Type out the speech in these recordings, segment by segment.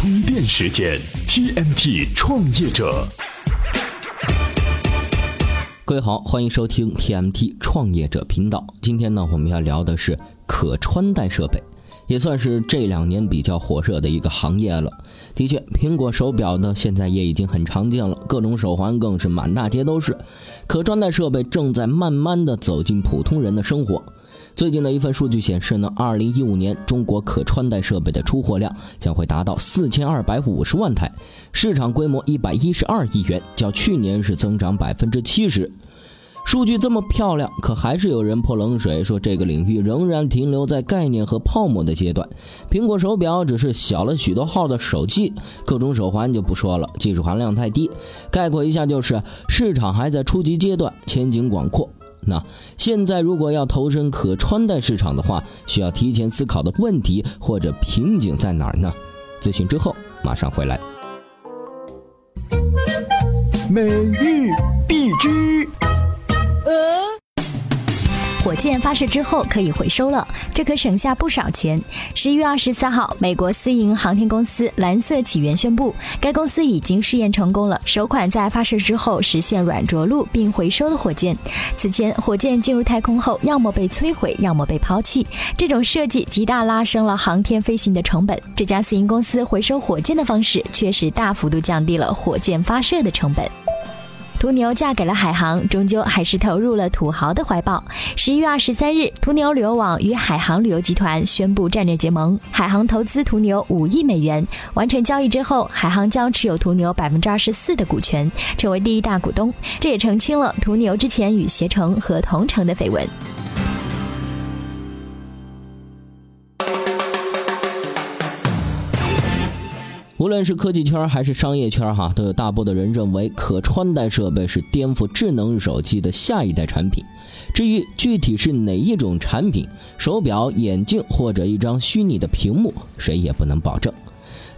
充电时间，TMT 创业者。各位好，欢迎收听 TMT 创业者频道。今天呢，我们要聊的是可穿戴设备。也算是这两年比较火热的一个行业了。的确，苹果手表呢现在也已经很常见了，各种手环更是满大街都是。可穿戴设备正在慢慢的走进普通人的生活。最近的一份数据显示呢，二零一五年中国可穿戴设备的出货量将会达到四千二百五十万台，市场规模一百一十二亿元，较去年是增长百分之七十。数据这么漂亮，可还是有人泼冷水，说这个领域仍然停留在概念和泡沫的阶段。苹果手表只是小了许多号的手机，各种手环就不说了，技术含量太低。概括一下就是，市场还在初级阶段，前景广阔。那现在如果要投身可穿戴市场的话，需要提前思考的问题或者瓶颈在哪儿呢？咨询之后马上回来。每日必知。火箭发射之后可以回收了，这可省下不少钱。十一月二十四号，美国私营航天公司蓝色起源宣布，该公司已经试验成功了首款在发射之后实现软着陆并回收的火箭。此前，火箭进入太空后，要么被摧毁，要么被抛弃，这种设计极大拉升了航天飞行的成本。这家私营公司回收火箭的方式，确实大幅度降低了火箭发射的成本。途牛嫁给了海航，终究还是投入了土豪的怀抱。十一月二十三日，途牛旅游网与海航旅游集团宣布战略结盟，海航投资途牛五亿美元。完成交易之后，海航将持有途牛百分之二十四的股权，成为第一大股东。这也澄清了途牛之前与携程和同城的绯闻。无论是科技圈还是商业圈，哈，都有大部分人认为可穿戴设备是颠覆智能手机的下一代产品。至于具体是哪一种产品，手表、眼镜或者一张虚拟的屏幕，谁也不能保证。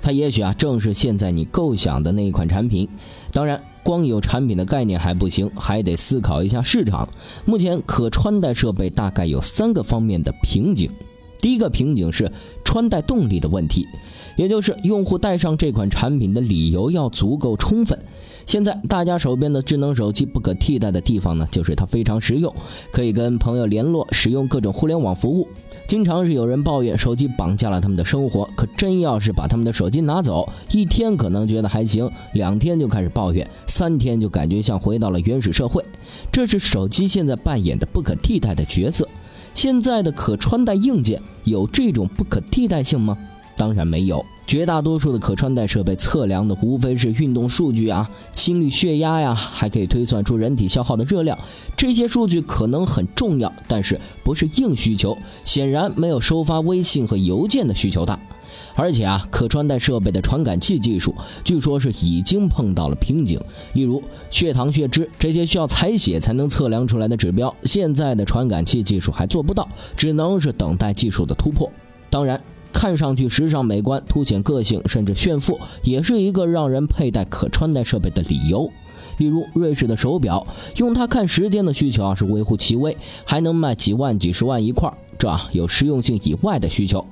它也许啊，正是现在你构想的那一款产品。当然，光有产品的概念还不行，还得思考一下市场。目前可穿戴设备大概有三个方面的瓶颈。第一个瓶颈是穿戴动力的问题，也就是用户带上这款产品的理由要足够充分。现在大家手边的智能手机不可替代的地方呢，就是它非常实用，可以跟朋友联络，使用各种互联网服务。经常是有人抱怨手机绑架了他们的生活，可真要是把他们的手机拿走，一天可能觉得还行，两天就开始抱怨，三天就感觉像回到了原始社会。这是手机现在扮演的不可替代的角色。现在的可穿戴硬件有这种不可替代性吗？当然没有。绝大多数的可穿戴设备测量的无非是运动数据啊，心率、血压呀，还可以推算出人体消耗的热量。这些数据可能很重要，但是不是硬需求，显然没有收发微信和邮件的需求大。而且啊，可穿戴设备的传感器技术，据说是已经碰到了瓶颈。例如血糖、血脂这些需要采血才能测量出来的指标，现在的传感器技术还做不到，只能是等待技术的突破。当然。看上去时尚美观、凸显个性，甚至炫富，也是一个让人佩戴可穿戴设备的理由。比如瑞士的手表，用它看时间的需求啊是微乎其微，还能卖几万、几十万一块，这啊有实用性以外的需求。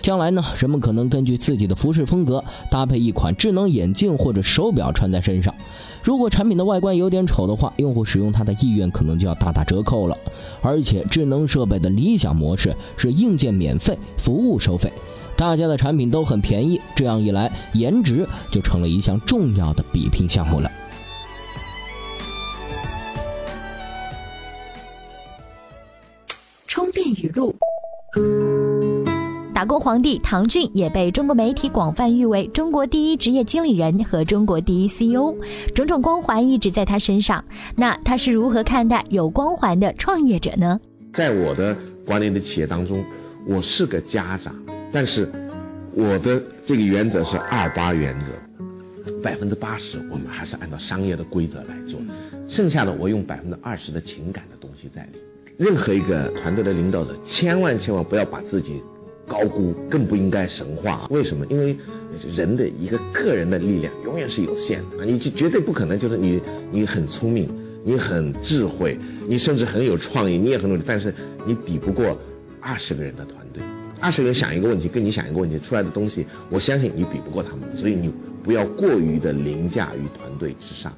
将来呢，人们可能根据自己的服饰风格，搭配一款智能眼镜或者手表穿在身上。如果产品的外观有点丑的话，用户使用它的意愿可能就要大打折扣了。而且，智能设备的理想模式是硬件免费，服务收费。大家的产品都很便宜，这样一来，颜值就成了一项重要的比拼项目了。打工皇帝唐骏也被中国媒体广泛誉为中国第一职业经理人和中国第一 CEO，种种光环一直在他身上。那他是如何看待有光环的创业者呢？在我的管理的企业当中，我是个家长，但是我的这个原则是二八原则，百分之八十我们还是按照商业的规则来做，剩下的我用百分之二十的情感的东西在里。任何一个团队的领导者，千万千万不要把自己。高估更不应该神话，为什么？因为人的一个个人的力量永远是有限的啊！你就绝对不可能就是你，你很聪明，你很智慧，你甚至很有创意，你也很努力，但是你抵不过二十个人的团队。二十个人想一个问题，跟你想一个问题出来的东西，我相信你比不过他们，所以你不要过于的凌驾于团队之上。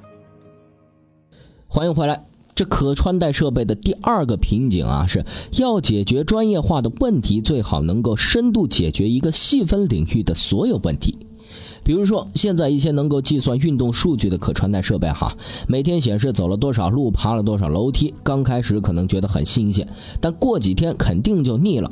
欢迎回来。这可穿戴设备的第二个瓶颈啊，是要解决专业化的问题，最好能够深度解决一个细分领域的所有问题。比如说，现在一些能够计算运动数据的可穿戴设备，哈，每天显示走了多少路，爬了多少楼梯。刚开始可能觉得很新鲜，但过几天肯定就腻了。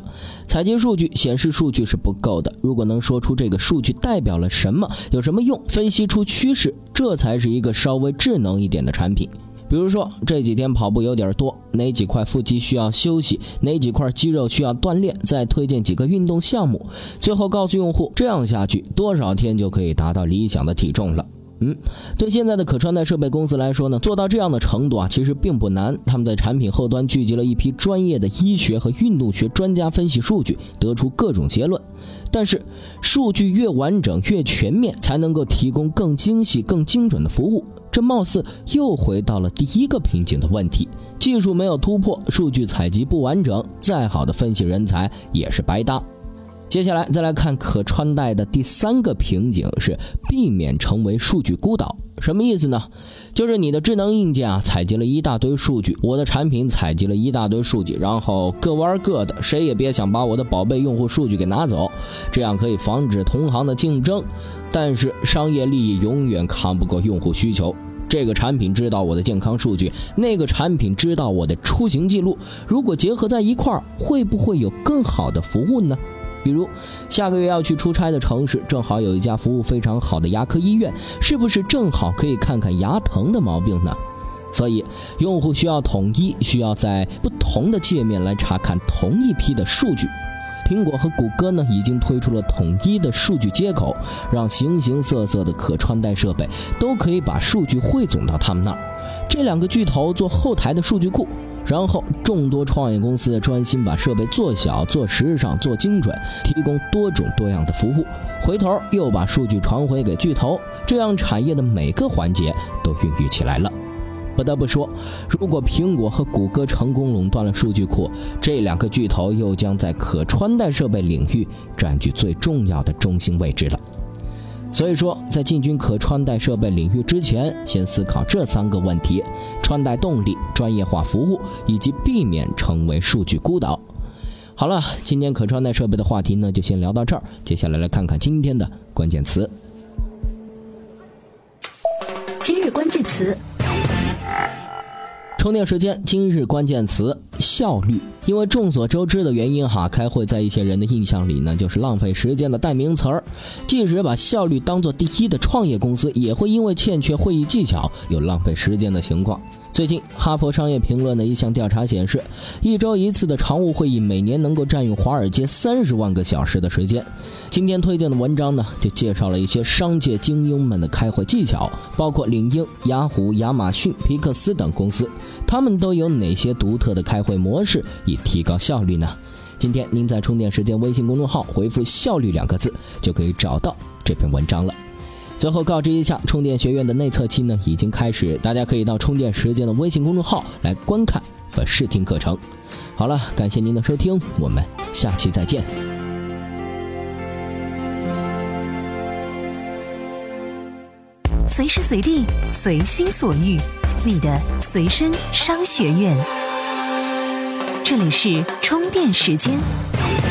采集数据、显示数据是不够的，如果能说出这个数据代表了什么，有什么用，分析出趋势，这才是一个稍微智能一点的产品。比如说这几天跑步有点多，哪几块腹肌需要休息，哪几块肌肉需要锻炼，再推荐几个运动项目，最后告诉用户，这样下去多少天就可以达到理想的体重了。嗯，对现在的可穿戴设备公司来说呢，做到这样的程度啊，其实并不难。他们在产品后端聚集了一批专业的医学和运动学专家，分析数据，得出各种结论。但是，数据越完整、越全面，才能够提供更精细、更精准的服务。这貌似又回到了第一个瓶颈的问题：技术没有突破，数据采集不完整，再好的分析人才也是白搭。接下来再来看可穿戴的第三个瓶颈是避免成为数据孤岛。什么意思呢？就是你的智能硬件啊，采集了一大堆数据，我的产品采集了一大堆数据，然后各玩各的，谁也别想把我的宝贝用户数据给拿走，这样可以防止同行的竞争。但是商业利益永远扛不过用户需求。这个产品知道我的健康数据，那个产品知道我的出行记录，如果结合在一块儿，会不会有更好的服务呢？比如，下个月要去出差的城市，正好有一家服务非常好的牙科医院，是不是正好可以看看牙疼的毛病呢？所以，用户需要统一，需要在不同的界面来查看同一批的数据。苹果和谷歌呢，已经推出了统一的数据接口，让形形色色的可穿戴设备都可以把数据汇总到他们那儿。这两个巨头做后台的数据库。然后，众多创业公司专心把设备做小、做时尚、做精准，提供多种多样的服务。回头又把数据传回给巨头，这样产业的每个环节都孕育起来了。不得不说，如果苹果和谷歌成功垄断了数据库，这两个巨头又将在可穿戴设备领域占据最重要的中心位置了。所以说，在进军可穿戴设备领域之前，先思考这三个问题：穿戴动力、专业化服务，以及避免成为数据孤岛。好了，今天可穿戴设备的话题呢，就先聊到这儿。接下来来看看今天的关键词。今日关键词。充电时间，今日关键词效率。因为众所周知的原因哈，开会在一些人的印象里呢，就是浪费时间的代名词儿。即使把效率当做第一的创业公司，也会因为欠缺会议技巧，有浪费时间的情况。最近，哈佛商业评论的一项调查显示，一周一次的常务会议每年能够占用华尔街三十万个小时的时间。今天推荐的文章呢，就介绍了一些商界精英们的开会技巧，包括领英、雅虎、亚马逊、皮克斯等公司，他们都有哪些独特的开会会模式，以提高效率呢？今天您在充电时间微信公众号回复“效率”两个字，就可以找到这篇文章了。最后告知一下，充电学院的内测期呢已经开始，大家可以到充电时间的微信公众号来观看和试听课程。好了，感谢您的收听，我们下期再见。随时随地，随心所欲，你的随身商学院。这里是充电时间。